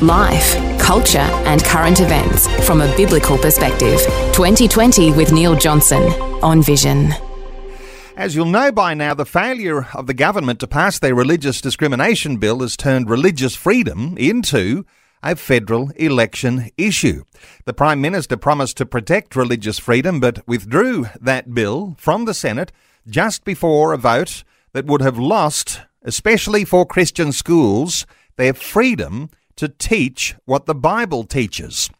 Life, culture, and current events from a biblical perspective. 2020 with Neil Johnson on Vision. As you'll know by now, the failure of the government to pass their religious discrimination bill has turned religious freedom into a federal election issue. The Prime Minister promised to protect religious freedom but withdrew that bill from the Senate just before a vote that would have lost, especially for Christian schools, their freedom to teach what the Bible teaches.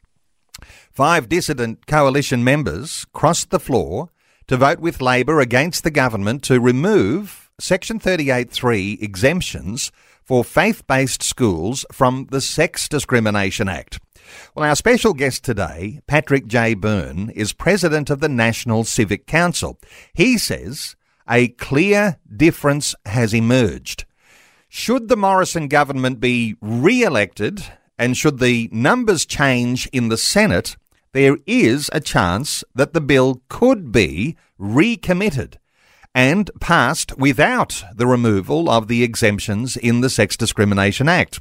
Five dissident coalition members crossed the floor to vote with Labor against the government to remove Section 38.3 exemptions for faith based schools from the Sex Discrimination Act. Well, our special guest today, Patrick J. Byrne, is president of the National Civic Council. He says a clear difference has emerged. Should the Morrison government be re elected and should the numbers change in the Senate, there is a chance that the bill could be recommitted and passed without the removal of the exemptions in the Sex Discrimination Act.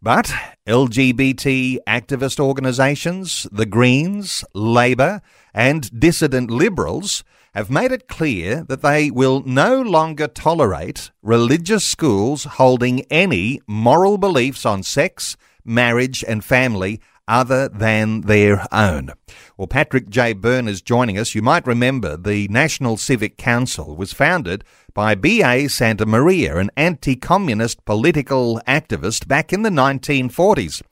But LGBT activist organisations, the Greens, Labor, and dissident Liberals have made it clear that they will no longer tolerate religious schools holding any moral beliefs on sex, marriage, and family other than their own. Well, Patrick J. Byrne is joining us. You might remember the National Civic Council was founded by B.A. Santamaria, an anti communist political activist back in the 1940s.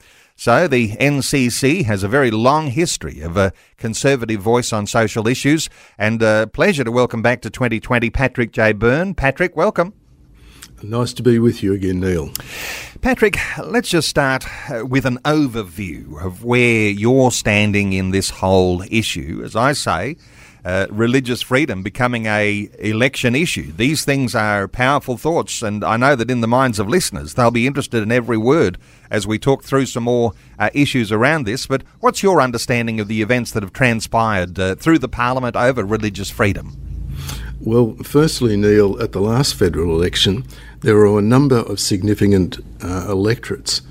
So the NCC has a very long history of a conservative voice on social issues, and a pleasure to welcome back to 2020 Patrick J. Byrne. Patrick, welcome. Nice to be with you again, Neil. Patrick, let's just start uh, with an overview of where you're standing in this whole issue. As I say, uh, religious freedom becoming a election issue. These things are powerful thoughts, and I know that in the minds of listeners, they'll be interested in every word as we talk through some more uh, issues around this. But what's your understanding of the events that have transpired uh, through the Parliament over religious freedom? Well, firstly, Neil, at the last federal election, there were a number of significant uh, electorates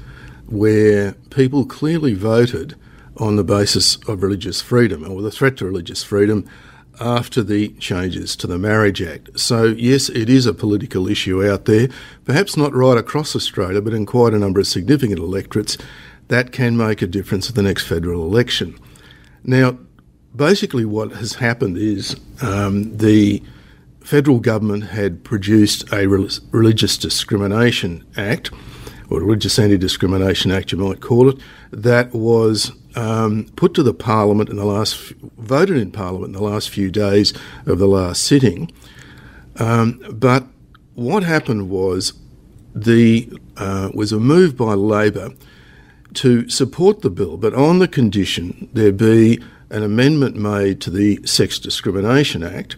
where people clearly voted on the basis of religious freedom or the threat to religious freedom after the changes to the Marriage Act. So, yes, it is a political issue out there, perhaps not right across Australia, but in quite a number of significant electorates that can make a difference at the next federal election. Now, basically, what has happened is um, the federal government had produced a Religious Discrimination Act, or Religious Anti Discrimination Act, you might call it, that was um, put to the Parliament in the last, voted in Parliament in the last few days of the last sitting. Um, but what happened was the uh, was a move by Labor to support the bill, but on the condition there be an amendment made to the Sex Discrimination Act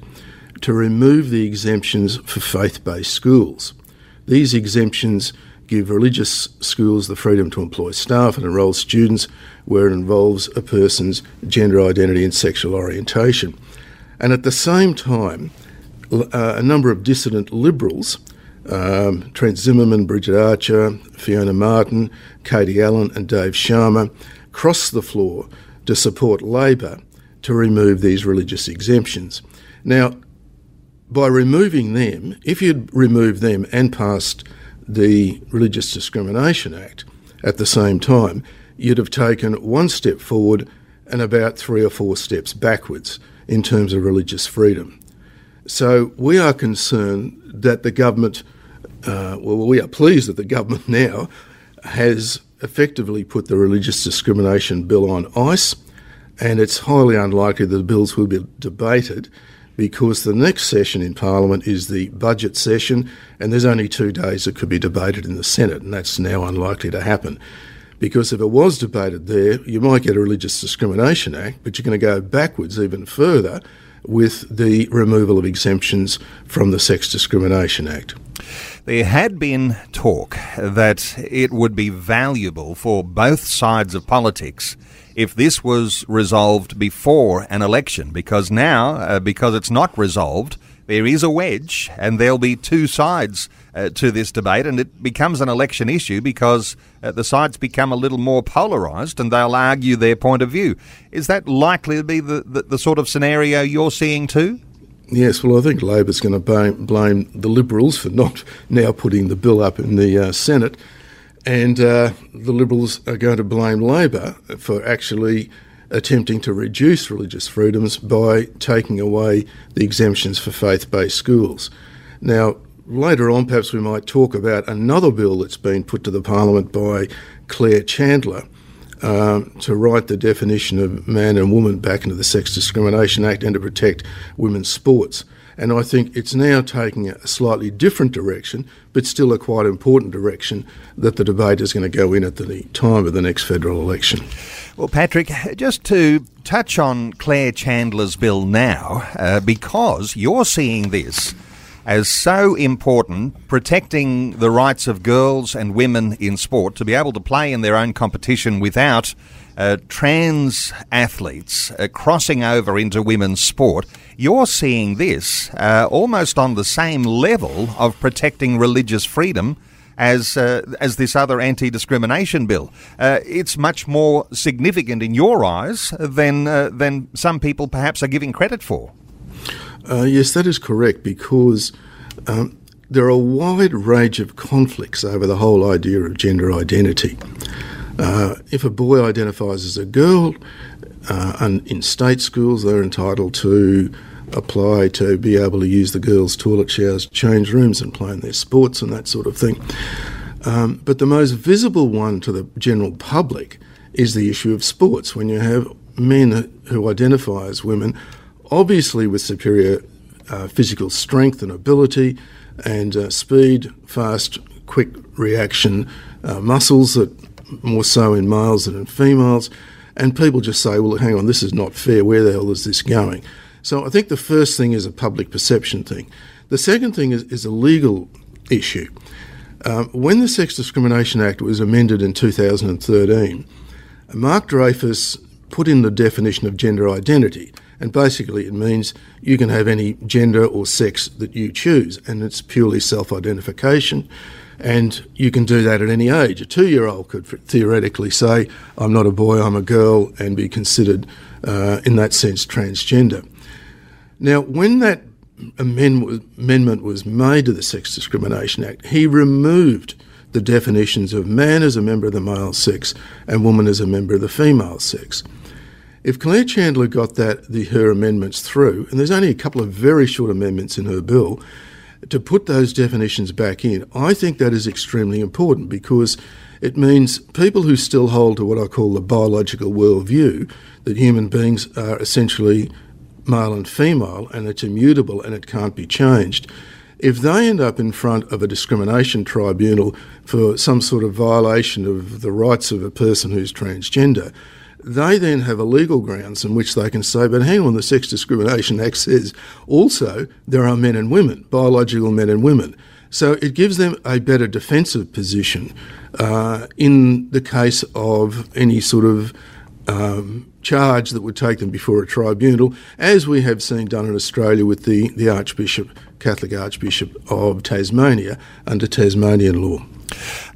to remove the exemptions for faith-based schools. These exemptions give religious schools the freedom to employ staff and enrol students where it involves a person's gender identity and sexual orientation. And at the same time, uh, a number of dissident liberals, um, Trent Zimmerman, Bridget Archer, Fiona Martin, Katie Allen, and Dave Sharma, crossed the floor to support Labor to remove these religious exemptions. Now, by removing them, if you'd removed them and passed the Religious Discrimination Act at the same time, you'd have taken one step forward and about three or four steps backwards in terms of religious freedom. So we are concerned that the government, uh, well, we are pleased that the government now has effectively put the religious discrimination bill on ice, and it's highly unlikely that the bills will be debated because the next session in Parliament is the budget session, and there's only two days that could be debated in the Senate, and that's now unlikely to happen. Because if it was debated there, you might get a Religious Discrimination Act, but you're going to go backwards even further with the removal of exemptions from the Sex Discrimination Act. There had been talk that it would be valuable for both sides of politics if this was resolved before an election, because now, uh, because it's not resolved, there is a wedge, and there'll be two sides uh, to this debate, and it becomes an election issue because uh, the sides become a little more polarised and they'll argue their point of view. Is that likely to be the, the, the sort of scenario you're seeing too? Yes, well, I think Labor's going to blame, the Liberals for not now putting the bill up in the uh, Senate, and uh, the Liberals are going to blame Labor for actually attempting to reduce religious freedoms by taking away the exemptions for faith based schools. Now, later on, perhaps we might talk about another bill that's been put to the Parliament by Claire Chandler. Um, to write the definition of man and woman back into the Sex Discrimination Act and to protect women's sports. And I think it's now taking a slightly different direction, but still a quite important direction that the debate is going to go in at the time of the next federal election. Well, Patrick, just to touch on Claire Chandler's bill now, uh, because you're seeing this as so important, protecting the rights of girls and women in sport to be able to play in their own competition without uh, trans athletes uh, crossing over into women's sport. You're seeing this uh, almost on the same level of protecting religious freedom as uh, as this other anti-discrimination bill. Uh, it's much more significant in your eyes than uh, than some people perhaps are giving credit for. Yes, that is correct because um, there are a wide range of conflicts over the whole idea of gender identity. Uh, if a boy identifies as a girl, uh, and in state schools, they're entitled to apply to be able to use the girls' toilet showers, change rooms, and play in their sports and that sort of thing. Um, but the most visible one to the general public is the issue of sports. When you have men who identify as women obviously with superior uh, physical strength and ability and uh, speed, fast, quick reaction uh, muscles that more so in males than in females. And people just say, well, hang on, this is not fair. Where the hell is this going? So I think the first thing is a public perception thing. The second thing is, is a legal issue. Um, when the Sex Discrimination Act was amended in 2013, Mark Dreyfus put in the definition of gender identity. And basically, it means you can have any gender or sex that you choose, and it's purely self identification. And you can do that at any age. A two year old could theoretically say, I'm not a boy, I'm a girl, and be considered, uh, in that sense, transgender. Now, when that amendment was made to the Sex Discrimination Act, he removed the definitions of man as a member of the male sex and woman as a member of the female sex. If Claire Chandler got that the, her amendments through, and there's only a couple of very short amendments in her bill, to put those definitions back in, I think that is extremely important because it means people who still hold to what I call the biological worldview, that human beings are essentially male and female and it's immutable and it can't be changed. If they end up in front of a discrimination tribunal for some sort of violation of the rights of a person who's transgender, they then have a legal grounds in which they can say, but hang on, the Sex Discrimination Act says also there are men and women, biological men and women. So it gives them a better defensive position uh, in the case of any sort of um, charge that would take them before a tribunal, as we have seen done in Australia with the, the Archbishop, Catholic Archbishop of Tasmania, under Tasmanian law.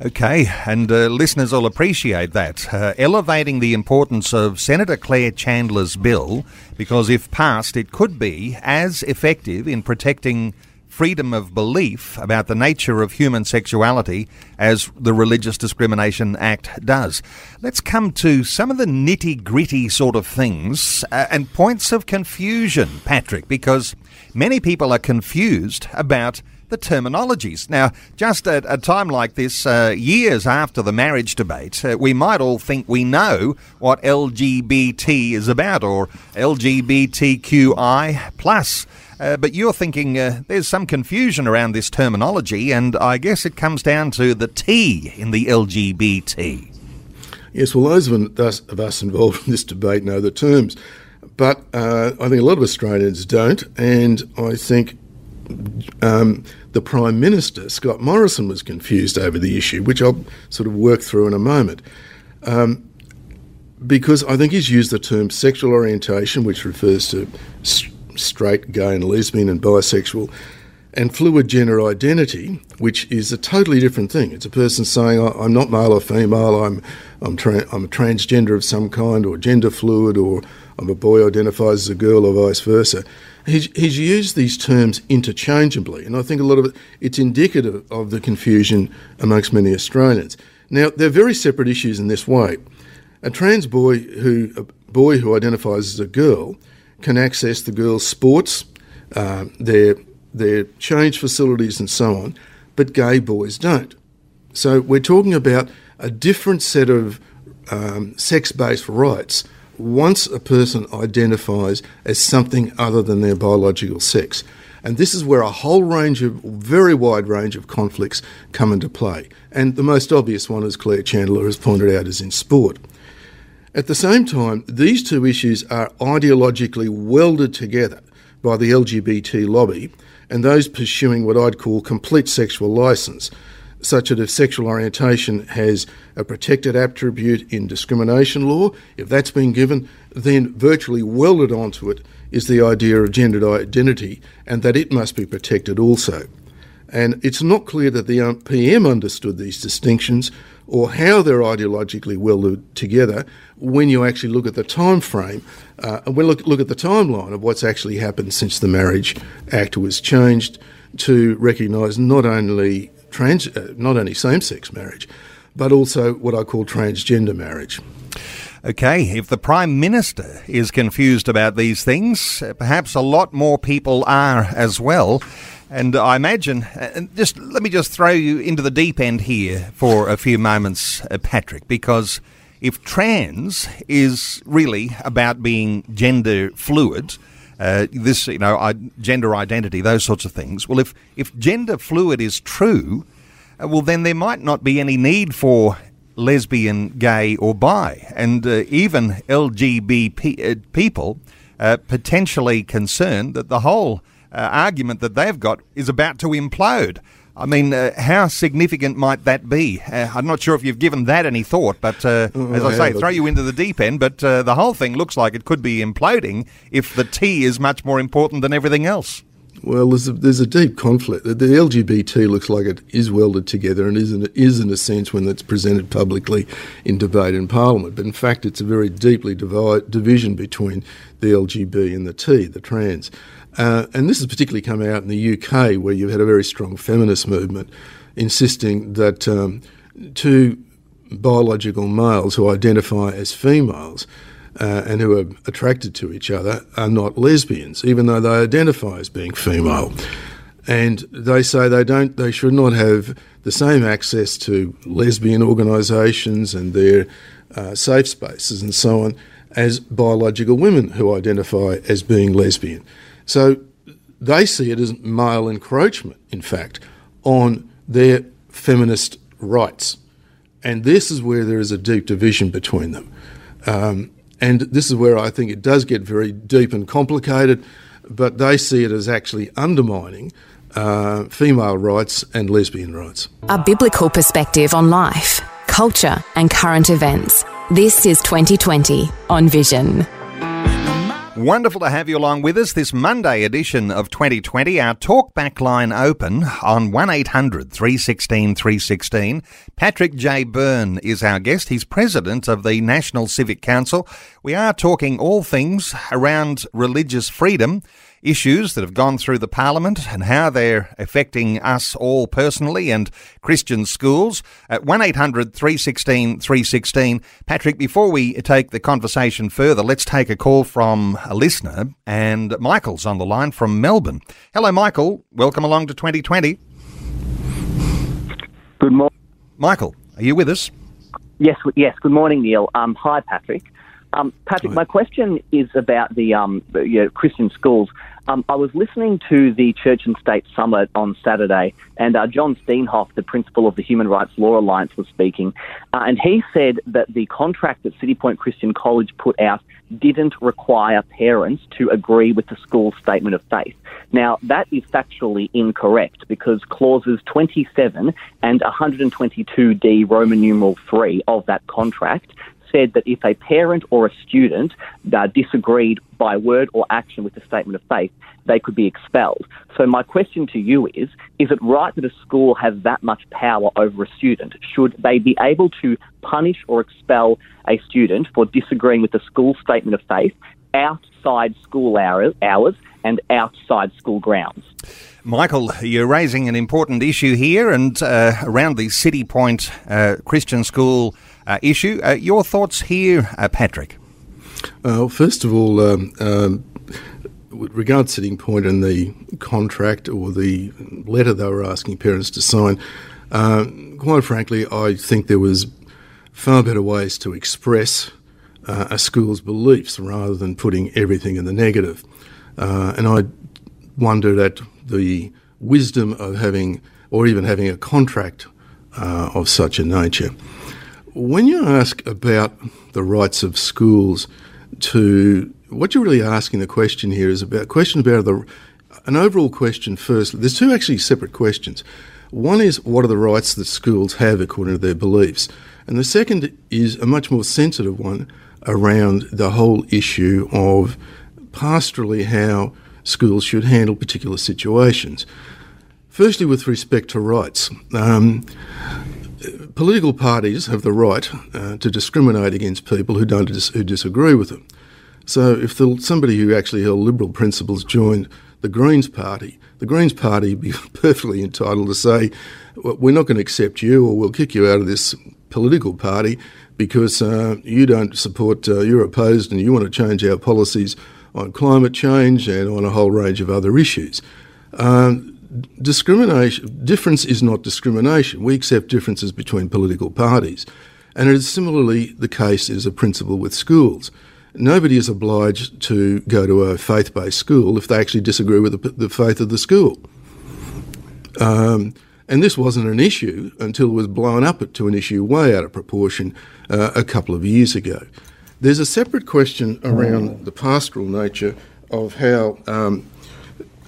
Okay, and uh, listeners will appreciate that. Uh, elevating the importance of Senator Claire Chandler's bill, because if passed, it could be as effective in protecting freedom of belief about the nature of human sexuality as the Religious Discrimination Act does. Let's come to some of the nitty gritty sort of things uh, and points of confusion, Patrick, because many people are confused about the terminologies. Now, just at a time like this, uh, years after the marriage debate, uh, we might all think we know what LGBT is about or LGBTQI plus. Uh, but you're thinking uh, there's some confusion around this terminology, and I guess it comes down to the T in the LGBT. Yes, well, those of us, of us involved in this debate know the terms, but uh, I think a lot of Australians don't, and I think um, the Prime Minister, Scott Morrison, was confused over the issue, which I'll sort of work through in a moment. Um, because I think he's used the term sexual orientation, which refers to straight, gay, and lesbian and bisexual, and fluid gender identity, which is a totally different thing. It's a person saying, "I'm not male or female. I'm I'm, tra- I'm a transgender of some kind, or gender fluid, or I'm a boy identifies as a girl, or vice versa." He's, he's used these terms interchangeably, and I think a lot of it it's indicative of the confusion amongst many Australians. Now, they're very separate issues in this way. A trans boy who a boy who identifies as a girl can access the girls' sports, uh, their their change facilities, and so on, but gay boys don't. So we're talking about a different set of um, sex-based rights once a person identifies as something other than their biological sex. And this is where a whole range of, very wide range of conflicts come into play. And the most obvious one, as Claire Chandler has pointed out, is in sport. At the same time, these two issues are ideologically welded together by the LGBT lobby and those pursuing what I'd call complete sexual license, such that if sexual orientation has a protected attribute in discrimination law, if that's been given, then virtually welded onto it is the idea of gendered identity and that it must be protected also. And it's not clear that the PM understood these distinctions or how they're ideologically welded together when you actually look at the time frame uh, and we look, look at the timeline of what's actually happened since the Marriage Act was changed to recognise not only trans, uh, not only same-sex marriage, but also what I call transgender marriage. Okay, if the Prime Minister is confused about these things, perhaps a lot more people are as well. And I imagine, and just let me just throw you into the deep end here for a few moments, uh, Patrick, because if trans is really about being gender fluid, uh, this you know gender identity, those sorts of things. Well, if if gender fluid is true, uh, well then there might not be any need for lesbian, gay, or bi, and uh, even LGBT uh, people uh, potentially concerned that the whole uh, argument that they've got is about to implode. I mean, uh, how significant might that be? Uh, I'm not sure if you've given that any thought, but uh, oh, as I say, throw you into the deep end. But uh, the whole thing looks like it could be imploding if the T is much more important than everything else. Well, there's a, there's a deep conflict. The LGBT looks like it is welded together and is in, is in a sense when it's presented publicly in debate in Parliament. But in fact, it's a very deeply divide, division between the LGB and the T, the trans. Uh, and this has particularly come out in the UK, where you've had a very strong feminist movement insisting that um, two biological males who identify as females uh, and who are attracted to each other are not lesbians, even though they identify as being female. And they say they don't, they should not have the same access to lesbian organisations and their uh, safe spaces and so on as biological women who identify as being lesbian. So they see it as male encroachment, in fact, on their feminist rights. And this is where there is a deep division between them. Um, and this is where I think it does get very deep and complicated, but they see it as actually undermining uh, female rights and lesbian rights. A biblical perspective on life, culture, and current events. This is 2020 on Vision. Wonderful to have you along with us this Monday edition of 2020. Our talkback line open on 1800 316 316. Patrick J. Byrne is our guest. He's president of the National Civic Council. We are talking all things around religious freedom issues that have gone through the Parliament and how they're affecting us all personally and Christian schools. At 1800 316 316. Patrick, before we take the conversation further, let's take a call from a listener. And Michael's on the line from Melbourne. Hello, Michael. Welcome along to 2020. Good morning. Michael, are you with us? Yes, yes. Good morning, Neil. Um, hi, Patrick. Um, Patrick, my question is about the um, you know, Christian schools. Um, I was listening to the Church and State Summit on Saturday, and uh, John Steenhof, the principal of the Human Rights Law Alliance, was speaking, uh, and he said that the contract that Citipointe Christian College put out didn't require parents to agree with the school's statement of faith. Now, that is factually incorrect because clauses 27 and 122D Roman numeral 3 of that contract said that if a parent or a student uh, disagreed by word or action with the statement of faith, they could be expelled. So my question to you is, is it right that a school has that much power over a student? Should they be able to punish or expel a student for disagreeing with the school statement of faith outside school hours, hours and outside school grounds? Michael, you're raising an important issue here and uh, around the Citipointe uh, Christian School issue. Uh, your thoughts here, uh, Patrick? Uh, first of all, um, um, with regard to Citipointe and the contract or the letter they were asking parents to sign, uh, quite frankly, I think there was far better ways to express uh, a school's beliefs rather than putting everything in the negative. and I wondered at the wisdom of having, or even having a contract of such a nature. When you ask about the rights of schools to what you're really asking the question here is about question about the an overall question first. There's two actually separate questions. One is what are the rights that schools have according to their beliefs, and the second is a much more sensitive one around the whole issue of pastorally how schools should handle particular situations. Firstly, with respect to rights. Um, political parties have the right uh, to discriminate against people who don't dis- who disagree with them. So if the, somebody who actually held liberal principles joined the Greens Party, the Greens Party would be perfectly entitled to say, "We're not going to accept you, or we'll kick you out of this political party because uh, you don't support, uh, you're opposed, and you want to change our policies on climate change and on a whole range of other issues." Um, discrimination difference is not discrimination. We accept differences between political parties, and it is similarly the case as a principle with schools. Nobody is obliged to go to a faith-based school if they actually disagree with the, the faith of the school. Um, and this wasn't an issue until it was blown up to an issue way out of proportion uh, a couple of years ago. There's a separate question around the pastoral nature of how um,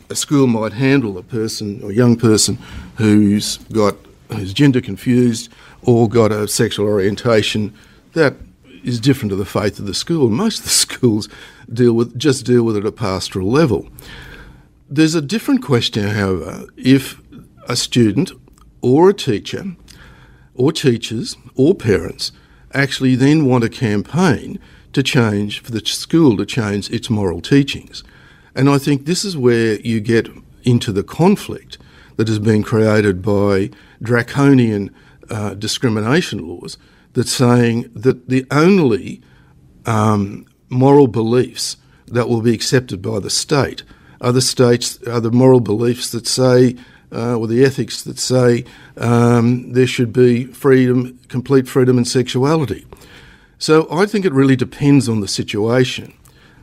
a school might handle a person or young person who's got who's gender confused or got a sexual orientation that is different to the faith of the school. Most of the schools deal with just deal with it at a pastoral level. There's a different question, however, if a student or a teacher or teachers or parents actually then want a campaign to change for the school to change its moral teachings. And I think this is where you get into the conflict that has been created by draconian uh, discrimination laws that's saying that the only um, moral beliefs that will be accepted by the state are the states are the moral beliefs that say uh, or the ethics that say um, there should be freedom, complete freedom in sexuality. So I think it really depends on the situation.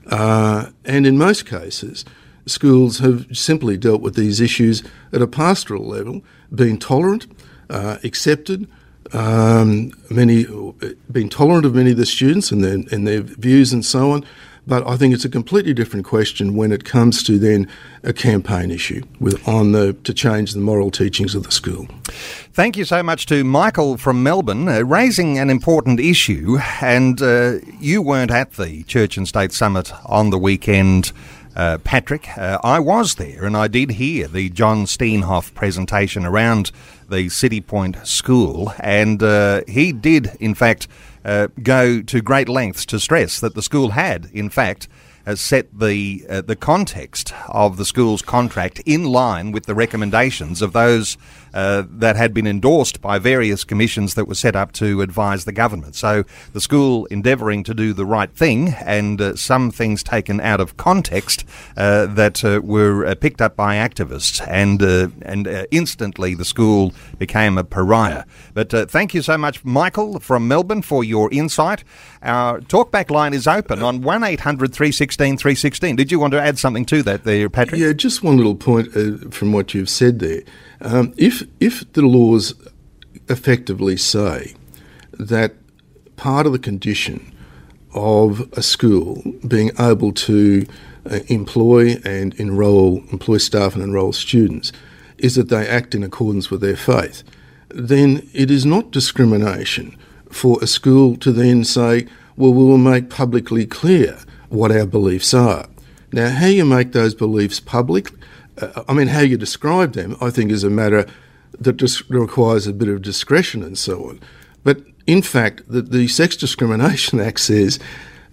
Uh, and in most cases, schools have simply dealt with these issues at a pastoral level, being tolerant, uh, accepted, um, many being tolerant of many of the students and their, and their views and so on. But I think it's a completely different question when it comes to then a campaign issue with, on the to change the moral teachings of the school. Thank you so much to Michael from Melbourne, uh, raising an important issue. And uh, you weren't at the Church and State Summit on the weekend. Uh, Patrick, uh, I was there and I did hear the John Steenhof presentation around the Citipointe School, and uh, he did, in fact, uh, go to great lengths to stress that the school had, in fact, uh, set the uh, the context of the school's contract in line with the recommendations of those uh, that had been endorsed by various commissions that were set up to advise the government. So the school endeavouring to do the right thing, and uh, some things taken out of context uh, that uh, were uh, picked up by activists, and and instantly the school became a pariah. But thank you so much, Michael from Melbourne, for your insight. Our talkback line is open on 1800 316 316. Did you want to add something to that there, Patrick? Yeah, just one little point from what you've said there. Um, if, if the laws effectively say that part of the condition of a school being able to uh, employ and enrol, employ staff and enrol students is that they act in accordance with their faith, then it is not discrimination for a school to then say, well, we will make publicly clear what our beliefs are. Now, how you make those beliefs public, uh, I mean, how you describe them, I think is a matter that dis- requires a bit of discretion and so on. But in fact, the, the Sex Discrimination Act says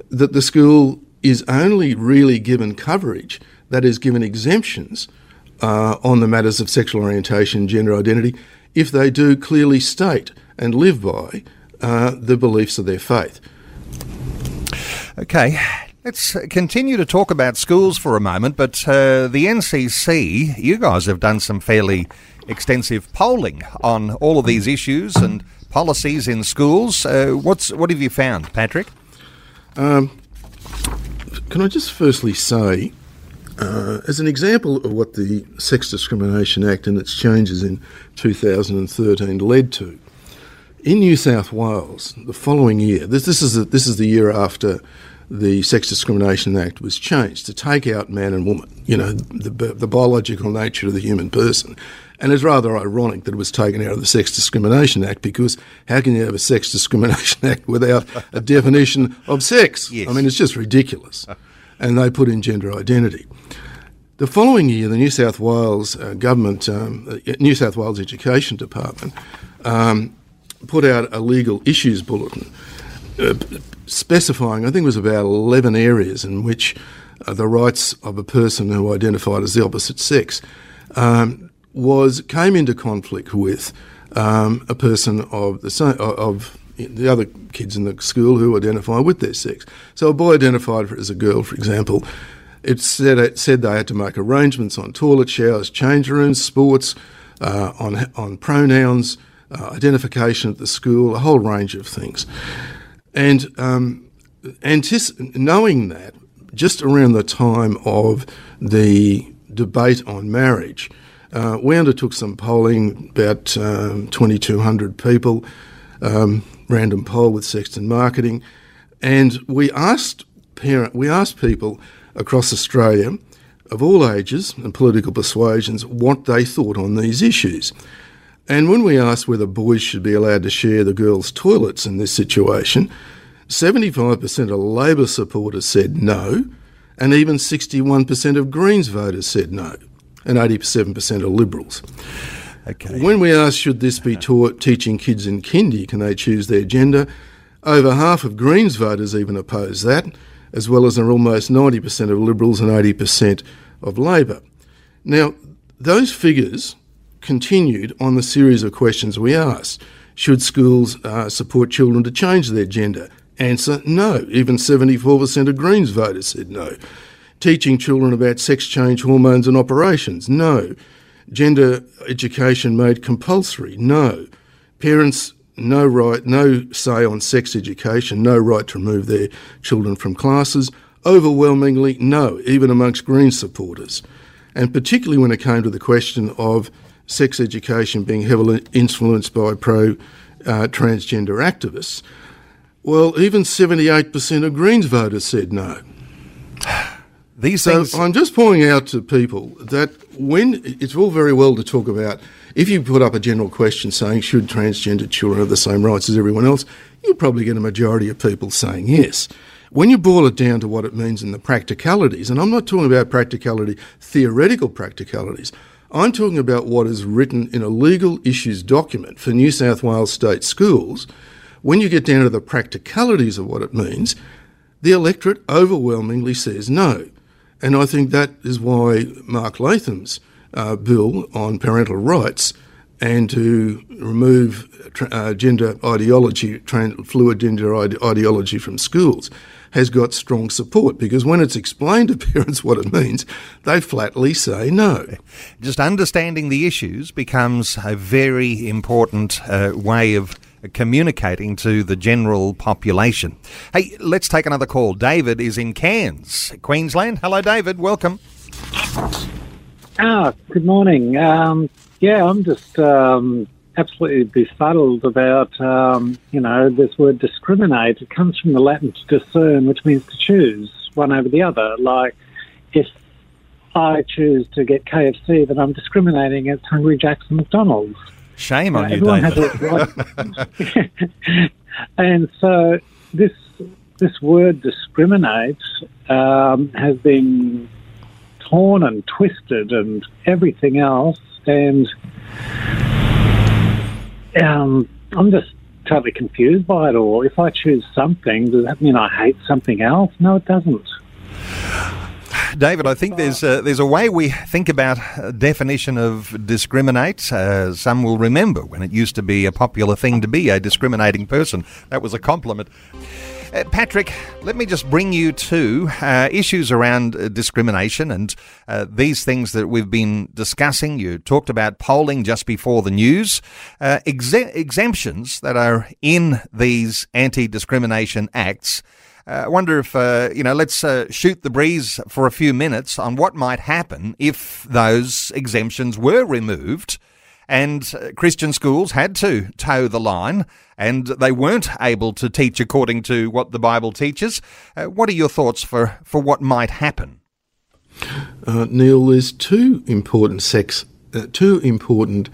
that the school is only really given coverage, that is, given exemptions uh, on the matters of sexual orientation gender identity, if they do clearly state and live by uh, the beliefs of their faith. Okay, let's continue to talk about schools for a moment, but uh, the NCC, you guys have done some fairly extensive polling on all of these issues and policies in schools. Uh, what's what have you found, Patrick? Um, can I just firstly say, uh, as an example of what the Sex Discrimination Act and its changes in 2013 led to, in New South Wales, the following year, this, this is this is the year after the Sex Discrimination Act was changed to take out man and woman, you know, the, the biological nature of the human person. And it's rather ironic that it was taken out of the Sex Discrimination Act because how can you have a Sex Discrimination Act without a definition of sex? Yes. I mean, it's just ridiculous. And they put in gender identity. The following year, the New South Wales uh, government, um, uh, New South Wales Education Department, um, put out a legal issues bulletin uh, specifying, I think it was about 11 areas in which uh, the rights of a person who identified as the opposite sex um, was came into conflict with um, a person of the same of the other kids in the school who identify with their sex. So a boy identified as a girl, for example, it said it said they had to make arrangements on toilet showers, change rooms, sports, uh, on on pronouns, uh, identification at the school, a whole range of things. And um, knowing that, just around the time of the debate on marriage, uh, we undertook some polling, about um, 2,200 people, um, random poll with Sexton Marketing, and we asked parent, we asked people across Australia of all ages and political persuasions what they thought on these issues. And when we asked whether boys should be allowed to share the girls' toilets in this situation, 75% of Labor supporters said no, and even 61% of Greens voters said no, and 87% of Liberals. Okay. When we asked should this be taught teaching kids in kindy, can they choose their gender, over half of Greens voters even opposed that, as well as almost 90% of Liberals and 80% of Labor. Now, those figures continued on the series of questions we asked. Should schools uh, support children to change their gender? Answer no. Even 74% of Greens voters said no. Teaching children about sex change hormones and operations? No. Gender education made compulsory? No. Parents no right, no say on sex education, no right to remove their children from classes. Overwhelmingly, no, even amongst Green supporters. And particularly when it came to the question of sex education being heavily influenced by pro uh, transgender activists, well, even 78% of Greens voters said no. These So things. I'm just pointing out to people that when it's all very well to talk about if you put up a general question saying should transgender children have the same rights as everyone else, you'll probably get a majority of people saying yes. When you boil it down to what it means in the practicalities, and I'm not talking about practicality, theoretical practicalities, I'm talking about what is written in a legal issues document for New South Wales state schools. When you get down to the practicalities of what it means, the electorate overwhelmingly says no. And I think that is why Mark Latham's uh, bill on parental rights and to remove uh, gender ideology, fluid gender ide- ideology from schools has got strong support because when it's explained to parents what it means, they flatly say no. just understanding the issues becomes a very important uh, way of communicating to the general population. Hey, let's take another call. David is in Cairns, Queensland. Hello, David. Welcome. Ah, good morning. Um, yeah, I'm just um, absolutely befuddled about, um, you know, this word discriminate. It comes from the Latin to discern, which means to choose one over the other. Like, if I choose to get KFC, then I'm discriminating against Hungry Jack's and McDonald's. Shame on Uh, you, everyone David. right. and so this this word discriminate um, has been torn and twisted and everything else, and um, I'm just totally confused by it all. If I choose something, does that mean I hate something else? No, it doesn't. David, I think there's a, there's a way we think about definition of discriminate. Uh, some will remember when it used to be a popular thing to be a discriminating person. That was a compliment. Uh, Patrick, let me just bring you to uh, issues around uh, discrimination and uh, these things that we've been discussing. You talked about polling just before the news, uh, exe- exemptions that are in these anti discrimination acts. Uh, I wonder if, uh, you know, let's uh, shoot the breeze for a few minutes on what might happen if those exemptions were removed and uh, Christian schools had to toe the line and they weren't able to teach according to what the Bible teaches. Uh, what are your thoughts for, for what might happen? Uh, Neil, there's two important sex, uh, two important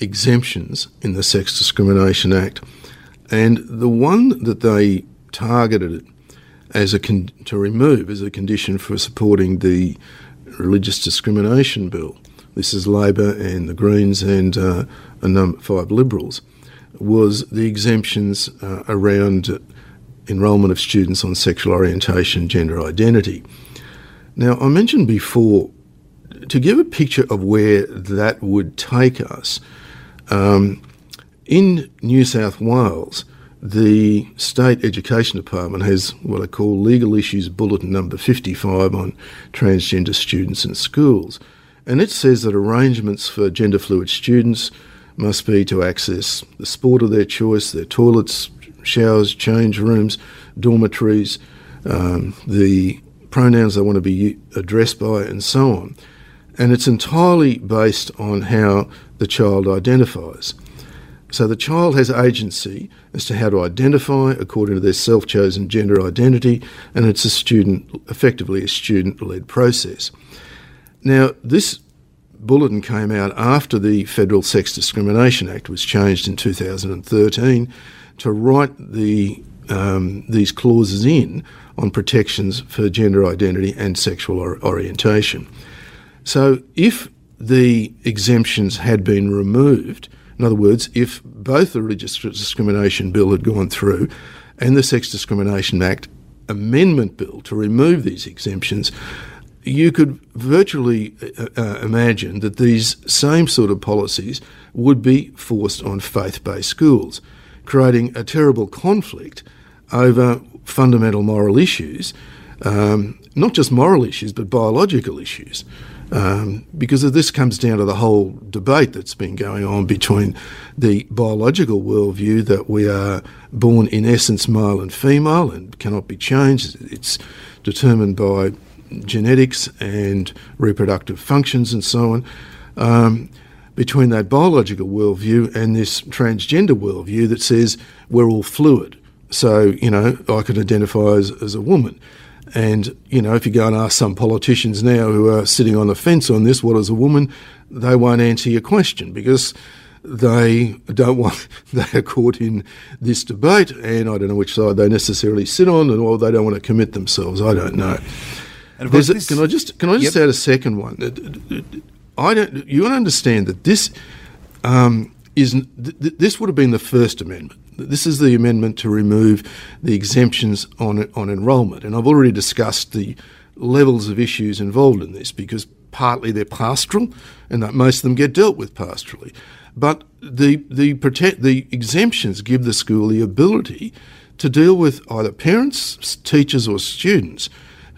exemptions in the Sex Discrimination Act, and the one that they targeted as a con- to remove as a condition for supporting the religious discrimination bill. This is Labor and the Greens and uh, a number five Liberals. Was the exemptions uh, around enrolment of students on sexual orientation, gender identity. Now, I mentioned before, to give a picture of where that would take us, um, in New South Wales, the State Education Department has what I call Legal Issues Bulletin number 55 on transgender students in schools. And it says that arrangements for gender fluid students must be to access the sport of their choice, their toilets, showers, change rooms, dormitories, um, the pronouns they want to be addressed by, and so on. And it's entirely based on how the child identifies. So the child has agency as to how to identify according to their self chosen gender identity, and it's a student, effectively a student led process. Now, this bulletin came out after the Federal Sex Discrimination Act was changed in 2013 to write the, um, these clauses in on protections for gender identity and sexual or- orientation. So, if the exemptions had been removed, in other words, if both the Religious Discrimination Bill had gone through and the Sex Discrimination Act Amendment Bill to remove these exemptions, you could virtually uh, uh, imagine that these same sort of policies would be forced on faith based schools, creating a terrible conflict over fundamental moral issues, um, not just moral issues, but biological issues. Um, because this comes down to the whole debate that's been going on between the biological worldview that we are born in essence male and female and cannot be changed. It's determined by genetics and reproductive functions and so on. Um, between that biological worldview and this transgender worldview that says we're all fluid. So, you know, I can identify as, as a woman. And, you know, if you go and ask some politicians now who are sitting on the fence on this, what is a woman, they won't answer your question because they don't want, they are caught in this debate and I don't know which side they necessarily sit on or they don't want to commit themselves. I don't know. And a- this- can I just can I just Yep. add a second one? Uh, uh, uh, I don't. You want to understand that this um, is th- th- this would have been the first amendment. This is the amendment to remove the exemptions on on enrolment, and I've already discussed the levels of issues involved in this because partly they're pastoral, and that most of them get dealt with pastorally. But the the protect the exemptions give the school the ability to deal with either parents, teachers, or students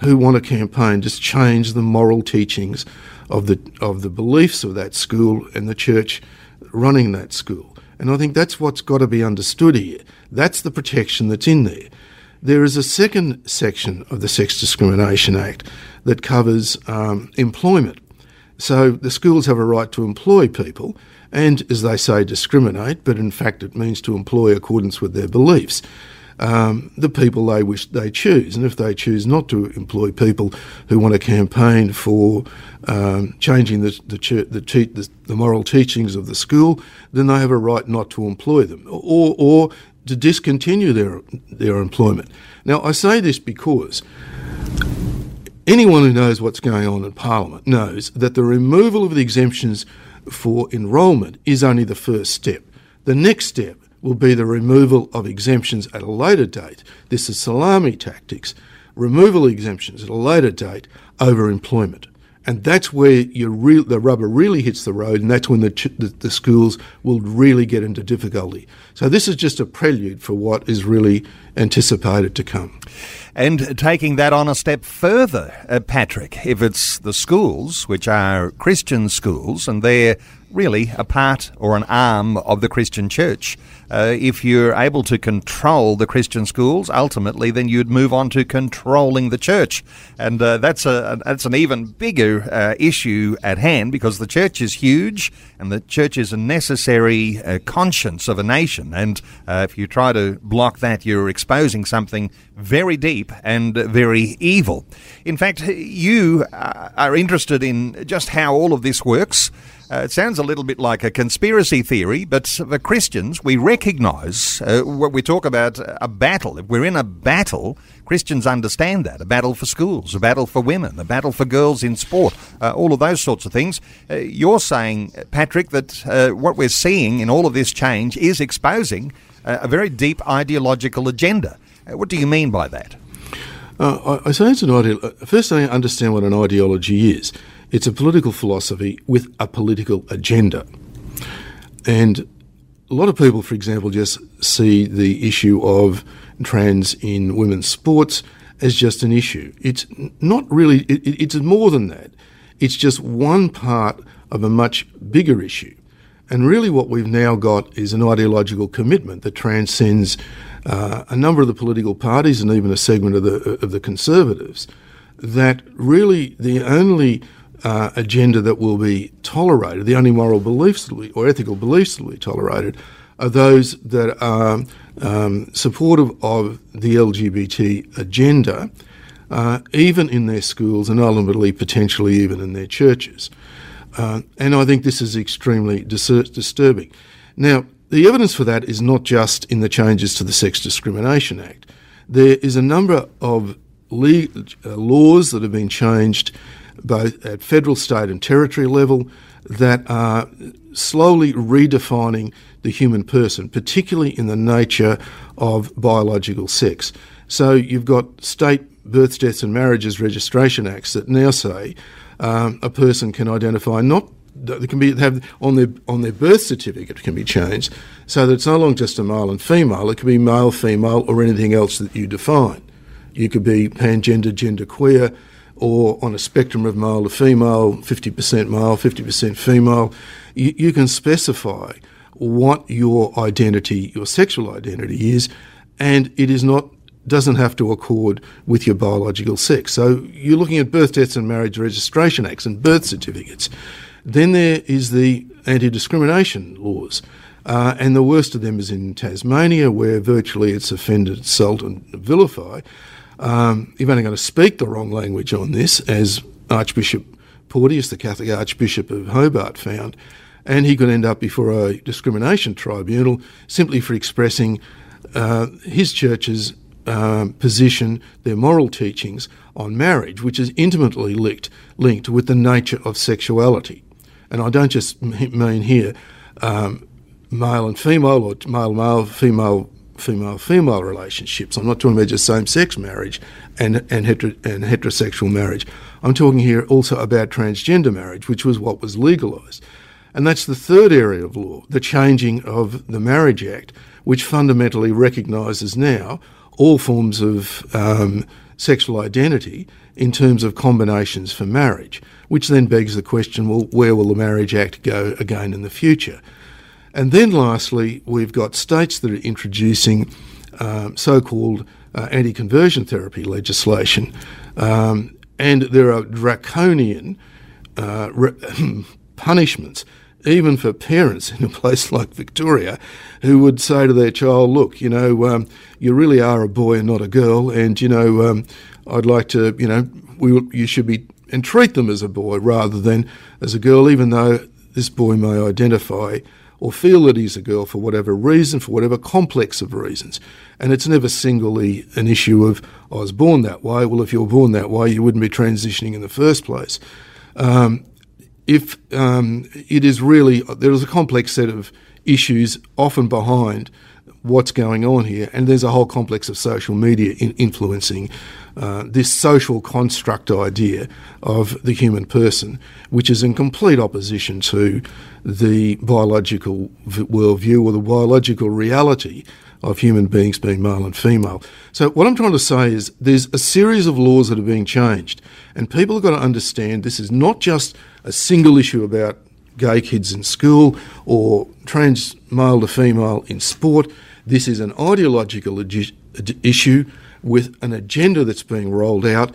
who want a campaign to change the moral teachings of the of the beliefs of that school and the church running that school. And I think that's what's got to be understood here. That's the protection that's in there. There is a second section of the Sex Discrimination Act that covers um, employment. So the schools have a right to employ people and, as they say, discriminate, but in fact it means to employ accordance with their beliefs. Um, the people they wish they choose. And if they choose not to employ people who want to campaign for um, changing the the, the, the, the, moral teachings of the school, then they have a right not to employ them or, or to discontinue their, their employment. Now, I say this because anyone who knows what's going on in Parliament knows that the removal of the exemptions for enrolment is only the first step. The next step will be the removal of exemptions at a later date. This is salami tactics. Removal exemptions at a later date over employment. And that's where re- the rubber really hits the road, and that's when the, ch- the, the, schools will really get into difficulty. So, this is just a prelude for what is really anticipated to come. And taking that on a step further, uh, Patrick, if it's the schools, which are Christian schools, and they're really a part or an arm of the Christian church. Uh, if you're able to control the Christian schools, ultimately, then you'd move on to controlling the church, and uh, that's a that's an even bigger uh, issue at hand because the church is huge, and the church is a necessary uh, conscience of a nation. And uh, if you try to block that, you're exposing something very deep and very evil. In fact, you uh, are interested in just how all of this works. It sounds a little bit like a conspiracy theory, but for Christians, we recognize uh, what we talk about a battle. If we're in a battle, Christians understand that a battle for schools, a battle for women, a battle for girls in sport, uh, all of those sorts of things. Uh, you're saying, Patrick, that uh, what we're seeing in all of this change is exposing uh, a very deep ideological agenda. what do you mean by that? I, I say it's an ideal. First, I understand what an ideology is. It's a political philosophy with a political agenda. And a lot of people, for example, just see the issue of trans in women's sports as just an issue. It's not really, it, it's more than that. It's just one part of a much bigger issue. And really, what we've now got is an ideological commitment that transcends uh, a number of the political parties and even a segment of the, of the conservatives. That really the only uh, agenda that will be tolerated, the only moral beliefs that or ethical beliefs that will be tolerated, are those that are um, supportive of the LGBT agenda, uh, even in their schools and ultimately potentially even in their churches. Uh, and I think this is extremely dis- disturbing. Now, the evidence for that is not just in the changes to the Sex Discrimination Act. There is a number of le- uh, laws that have been changed both at federal, state, and territory level that are slowly redefining the human person, particularly in the nature of biological sex. So you've got state births, deaths, and marriages registration acts that now say um, a person can identify not they can be have on their on their birth certificate can be changed so that it's no longer just a male and female. It can be male, female, or anything else that you define. You could be pangender, gender queer, or on a spectrum of male to female, 50% male, 50% female, you, you can specify what your identity, your sexual identity is, and it is not doesn't have to accord with your biological sex. So you're looking at birth, deaths, and marriage registration acts and birth certificates. Then there is the anti-discrimination laws. Uh, and the worst of them is in Tasmania, where virtually it's offended, assault, and vilify. Um, you're only going to speak the wrong language on this, as Archbishop Porteous, the Catholic Archbishop of Hobart, found, and he could end up before a discrimination tribunal simply for expressing uh, his church's um, position, their moral teachings on marriage, which is intimately linked, linked with the nature of sexuality. And I don't just mean here um, male and female or male male, female female female relationships. I'm not talking about just same sex marriage and, and, hetero, and heterosexual marriage. I'm talking here also about transgender marriage, which was what was legalised. And that's the third area of law, the changing of the Marriage Act, which fundamentally recognises now all forms of um, sexual identity in terms of combinations for marriage, which then begs the question well, where will the Marriage Act go again in the future? And then lastly, we've got states that are introducing um, so called uh, anti conversion therapy legislation. Um, and there are draconian uh, re- punishments, even for parents in a place like Victoria, who would say to their child, Look, you know, um, you really are a boy and not a girl, and, you know, um, I'd like to, you know, we, you should be, and treat them as a boy rather than as a girl, even though this boy may identify or feel that he's a girl for whatever reason, for whatever complex of reasons. And it's never singly an issue of, I was born that way. Well, if you were born that way, you wouldn't be transitioning in the first place. Um, if um, it is really, there is a complex set of issues often behind what's going on here, and there's a whole complex of social media in influencing uh, this social construct idea of the human person, which is in complete opposition to the biological worldview or the biological reality of human beings being male and female. So, what I'm trying to say is there's a series of laws that are being changed, and people have got to understand this is not just a single issue about gay kids in school or trans male to female in sport. This is an ideological issue with an agenda that's being rolled out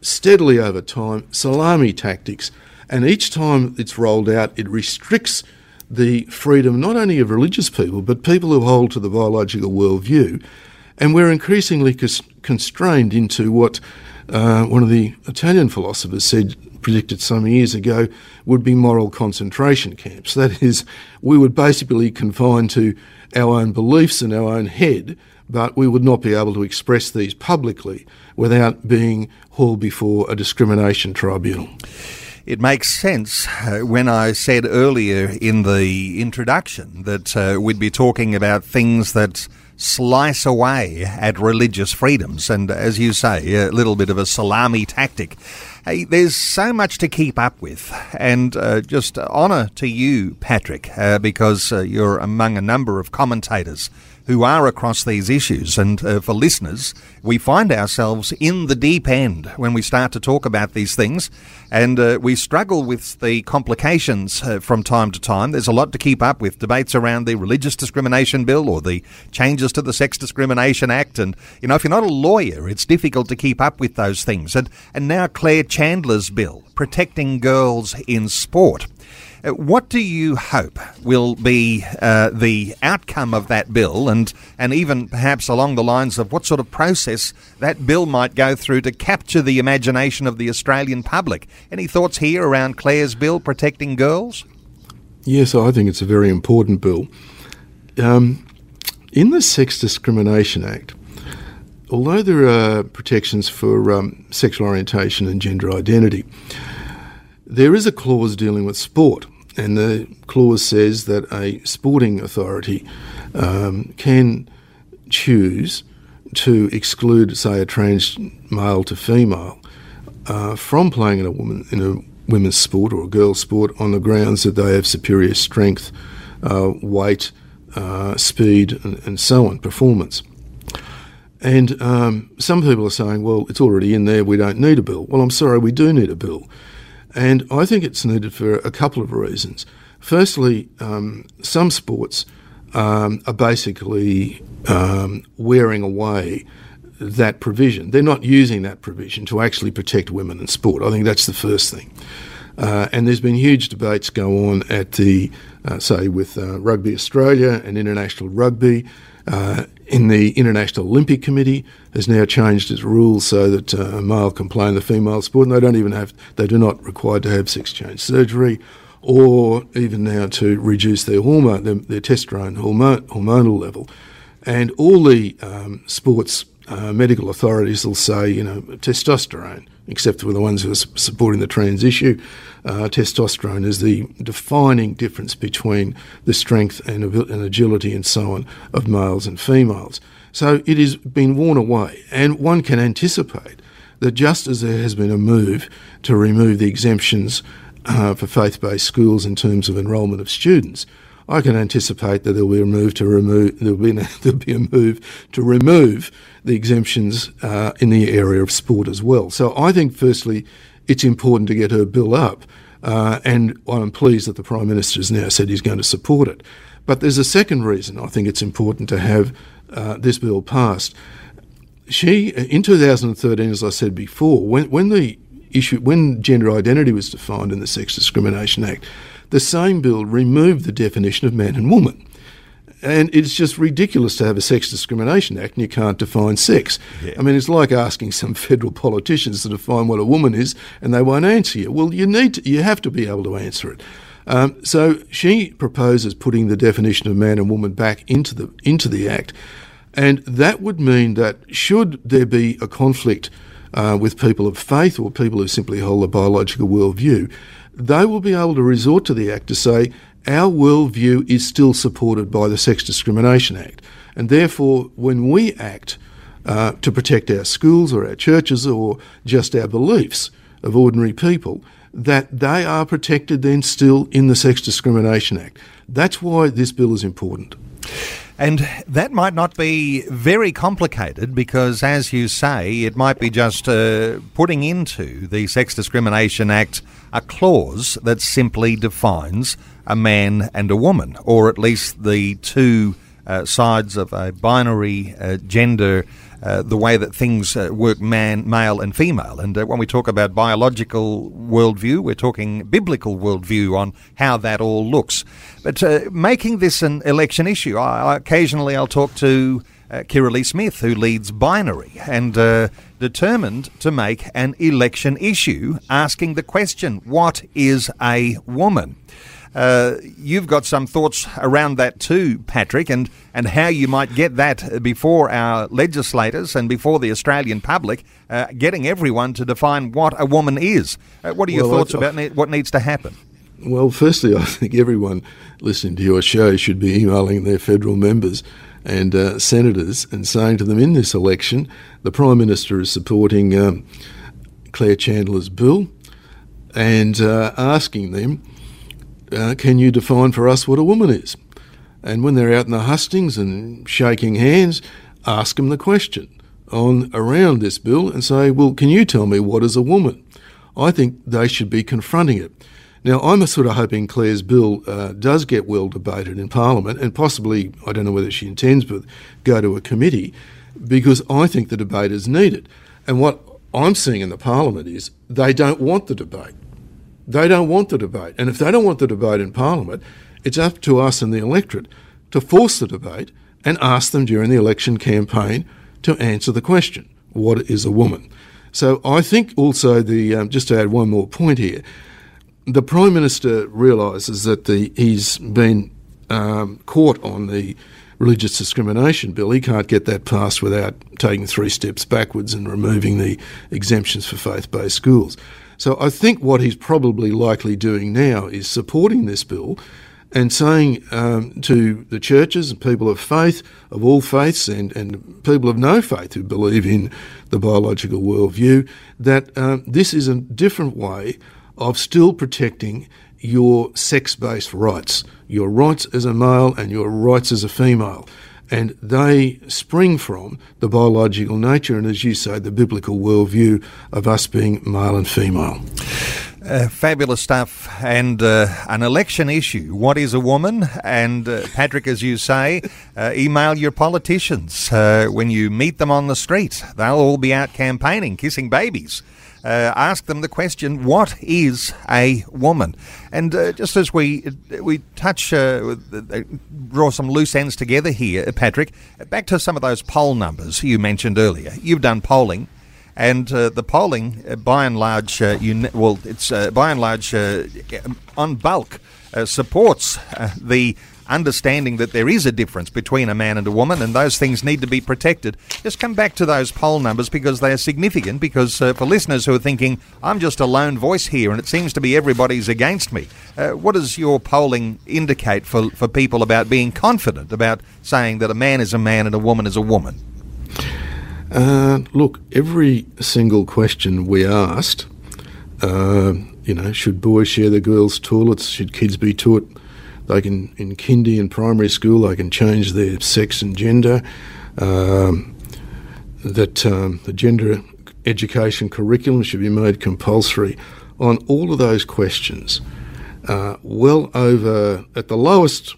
steadily over time, salami tactics. And each time it's rolled out, it restricts the freedom not only of religious people, but people who hold to the biological worldview. And we're increasingly cons- constrained into what uh, one of the Italian philosophers said, predicted some years ago, would be moral concentration camps. That is, we would basically confine to our own beliefs and our own head, but we would not be able to express these publicly without being hauled before a discrimination tribunal. It makes sense uh, when I said earlier in the introduction that uh, we'd be talking about things that slice away at religious freedoms. And as you say, a little bit of a salami tactic. Hey, there's so much to keep up with. And uh, just honour to you, Patrick, uh, because uh, you're among a number of commentators who are across these issues. And uh, for listeners, we find ourselves in the deep end when we start to talk about these things. And uh, we struggle with the complications uh, from time to time. There's a lot to keep up with debates around the Religious Discrimination Bill or the changes to the Sex Discrimination Act. And, you know, if you're not a lawyer, it's difficult to keep up with those things. And, and now Claire Chandler's bill, protecting girls in sport. Uh, what do you hope will be uh, the outcome of that bill, and, and even perhaps along the lines of what sort of process that bill might go through to capture the imagination of the Australian public? Any thoughts here around Claire's bill protecting girls? Yes, I think it's a very important bill. Um, in the Sex Discrimination Act, although there are protections for um, sexual orientation and gender identity, there is a clause dealing with sport. And the clause says that a sporting authority um, can choose to exclude, say, a trans male to female uh, from playing in a woman in a women's sport or a girls' sport on the grounds that they have superior strength, uh, weight, uh, speed, and, and, so on, performance. And um, some people are saying, well, it's already in there, we don't need a bill. Well, I'm sorry, we do need a bill. And I think it's needed for a couple of reasons. Firstly, um, some sports um, are basically um, wearing away that provision. They're not using that provision to actually protect women in sport. I think that's the first thing. Uh, and there's been huge debates go on at the, uh, say, with uh, Rugby Australia and International Rugby uh, in the International Olympic Committee has now changed its rules so that uh, a male can play in the female sport, and they don't even have, they do not require to have sex change surgery, or even now to reduce their hormone, their, their testosterone hormone, hormonal level, and all the um, sports uh, medical authorities will say, you know, testosterone, except for the ones who are supporting the trans issue. Uh, testosterone is the defining difference between the strength and, and agility and so on of males and females. So it has been worn away, and one can anticipate that just as there has been a move to remove the exemptions uh, for faith based schools in terms of enrolment of students, I can anticipate that there will be a move to remove there'll be, there'll be a move to remove the exemptions uh, in the area of sport as well. So I think firstly, it's important to get her bill up. Uh, and I'm pleased that the Prime Minister has now said he's going to support it. But there's a second reason I think it's important to have uh, this bill passed. She, in 2013, as I said before, when, when the issue, when gender identity was defined in the Sex Discrimination Act, the same bill removed the definition of man and woman. And it's just ridiculous to have a sex discrimination act and you can't define sex. Yeah. I mean, it's like asking some federal politicians to define what a woman is and they won't answer you. Well, you need to, you have to be able to answer it. Um, so she proposes putting the definition of man and woman back into the into the act, and that would mean that should there be a conflict uh, with people of faith or people who simply hold a biological worldview, they will be able to resort to the act to say our worldview is still supported by the Sex Discrimination Act. And therefore, when we act uh, to protect our schools or our churches or just our beliefs of ordinary people, that they are protected then still in the Sex Discrimination Act. That's why this bill is important. And that might not be very complicated because, as you say, it might be just uh, putting into the Sex Discrimination Act a clause that simply defines a man and a woman, or at least the two uh, sides of a binary uh, gender. Uh, the way that things uh, work, man, male, and female. And uh, when we talk about biological worldview, we're talking biblical worldview on how that all looks. But uh, making this an election issue, I, I occasionally I'll talk to uh, Kirralie Smith, who leads Binary, and uh, determined to make an election issue asking the question, What is a woman? Uh, you've got some thoughts around that too, Patrick, and, and how you might get that before our legislators and before the Australian public, uh, getting everyone to define what a woman is. Uh, what are your well, thoughts I, about ne- what needs to happen? Well, firstly, I think everyone listening to your show should be emailing their federal members and uh, senators and saying to them in this election, the Prime Minister is supporting um, Claire Chandler's bill and uh, asking them uh, can you define for us what a woman is? And when they're out in the hustings and shaking hands, ask them the question on around this bill and say, well, can you tell me what is a woman? I think they should be confronting it. Now, I'm sort of hoping Claire's bill uh, does get well debated in Parliament and possibly, I don't know whether she intends, but go to a committee because I think the debate is needed. And what I'm seeing in the Parliament is they don't want the debate. They don't want the debate. And if they don't want the debate in Parliament, it's up to us and the electorate to force the debate and ask them during the election campaign to answer the question what is a woman? So I think also the um, just to add one more point here, the prime minister realises that the he's been um, caught on the religious discrimination bill. He can't get that passed without taking three steps backwards and removing the exemptions for faith-based schools. So I think what he's probably likely doing now is supporting this bill and saying um, to the churches and people of faith, of all faiths, and, and people of no faith who believe in the biological worldview, that um, this is a different way of still protecting your sex based rights, your rights as a male and your rights as a female and they spring from the biological nature and, as you say, the biblical worldview of us being male and female. Uh, fabulous stuff, and uh, an election issue. What is a woman? And uh, Patrick, as you say, uh, email your politicians uh, when you meet them on the street. They'll all be out campaigning, kissing babies uh, ask them the question, what is a woman? And uh, just as we we touch, uh, uh, draw some loose ends together here, Patrick, back to some of those poll numbers you mentioned earlier. You've done polling. And uh, the polling, uh, by and large, you, well, it's by and large on bulk supports the understanding that there is a difference between a man and a woman and those things need to be protected. Just come back to those poll numbers because they are significant. Because uh, for listeners who are thinking, I'm just a lone voice here and it seems to be everybody's against me, uh, what does your polling indicate for, for people about being confident about saying that a man is a man and a woman is a woman? Uh, look, every single question we asked, uh, you know, should boys share the girls' toilets? Should kids be taught they can, in kindy and primary school, they can change their sex and gender. Um, that um, the gender education curriculum should be made compulsory. on all of those questions, uh, well over at the lowest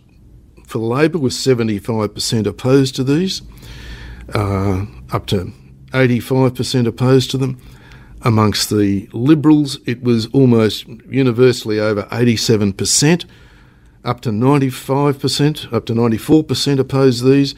for Labor was 75% opposed to these, uh, up to 85% opposed to them. Amongst the Liberals, it was almost universally over 87%, up to 95%, up to 94% opposed these.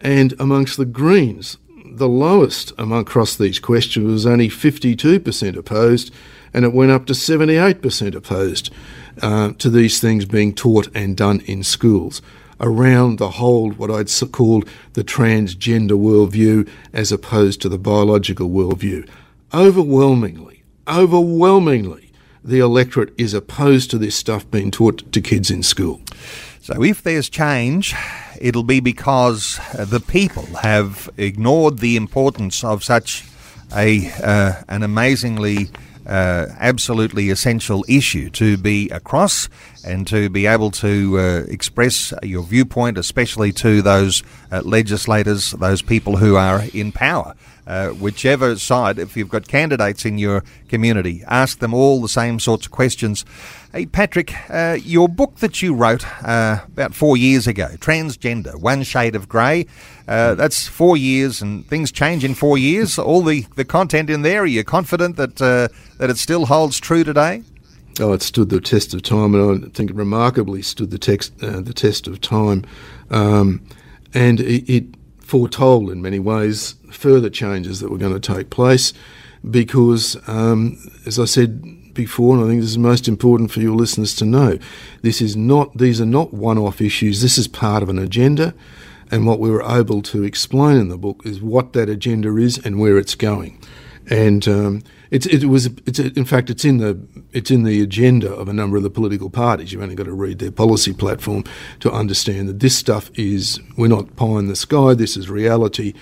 And amongst the Greens, the lowest among across these questions was only 52% opposed, and it went up to 78% opposed uh, to these things being taught and done in schools around the whole, what I'd called the transgender worldview as opposed to the biological worldview. Overwhelmingly, overwhelmingly, the electorate is opposed to this stuff being taught to kids in school. So if there's change, it'll be because the people have ignored the importance of such a uh, an amazingly uh, absolutely essential issue to be across and to be able to uh, express your viewpoint, especially to those uh, legislators, those people who are in power. Uh, whichever side, if you've got candidates in your community, ask them all the same sorts of questions. Hey, Patrick, uh, your book that you wrote uh, about four years ago, Transgender, One Shade of Grey, uh, that's four years and things change in four years. All the, the content in there, are you confident that, uh, that it still holds true today? Oh, it stood the test of time, and I think it remarkably stood the, text, the test of time. Um, and it, it foretold in many ways further changes that were going to take place because, um, as I said before, and I think this is most important for your listeners to know, this is not; these are not one-off issues. This is part of an agenda, and what we were able to explain in the book is what that agenda is and where it's going. And um, it's, it was, it's, in fact, it's in the it's in the agenda of a number of the political parties. You've only got to read their policy platform to understand that this stuff is we're not pie in the sky. This is reality,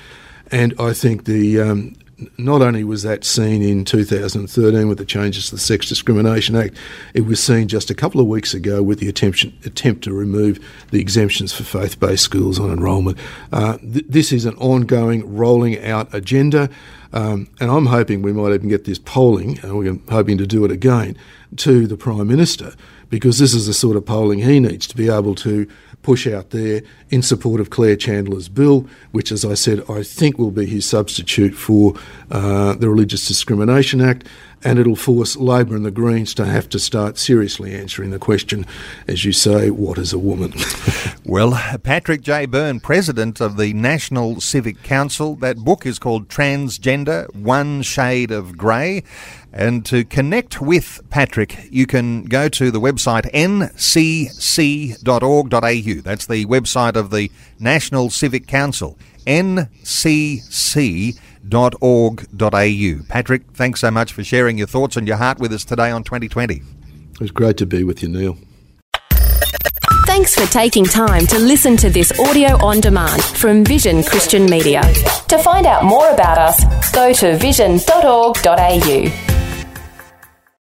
and I think the um, not only was that seen in 2013 with the changes to the Sex Discrimination Act, it was seen just a couple of weeks ago with the attempt, attempt to remove the exemptions for faith based schools on enrolment. Uh, th- this is an ongoing, rolling out agenda. Um, and I'm hoping we might even get this polling, and we're hoping to do it again, to the Prime Minister, because this is the sort of polling he needs to be able to push out there in support of Claire Chandler's bill, which, as I said, I think will be his substitute for uh, the Religious Discrimination Act and it'll force Labor and the Greens to have to start seriously answering the question, as you say, what is a woman? well, Patrick J. Byrne, President of the National Civic Council, that book is called Transgender One Shade of Grey. And to connect with Patrick, you can go to the website ncc.org.au. That's the website of the National Civic Council, ncc.org au. Patrick, thanks so much for sharing your thoughts and your heart with us today on 2020. It was great to be with you, Neil. Thanks for taking time to listen to this audio on demand from Vision Christian Media. To find out more about us, go to vision.org.au.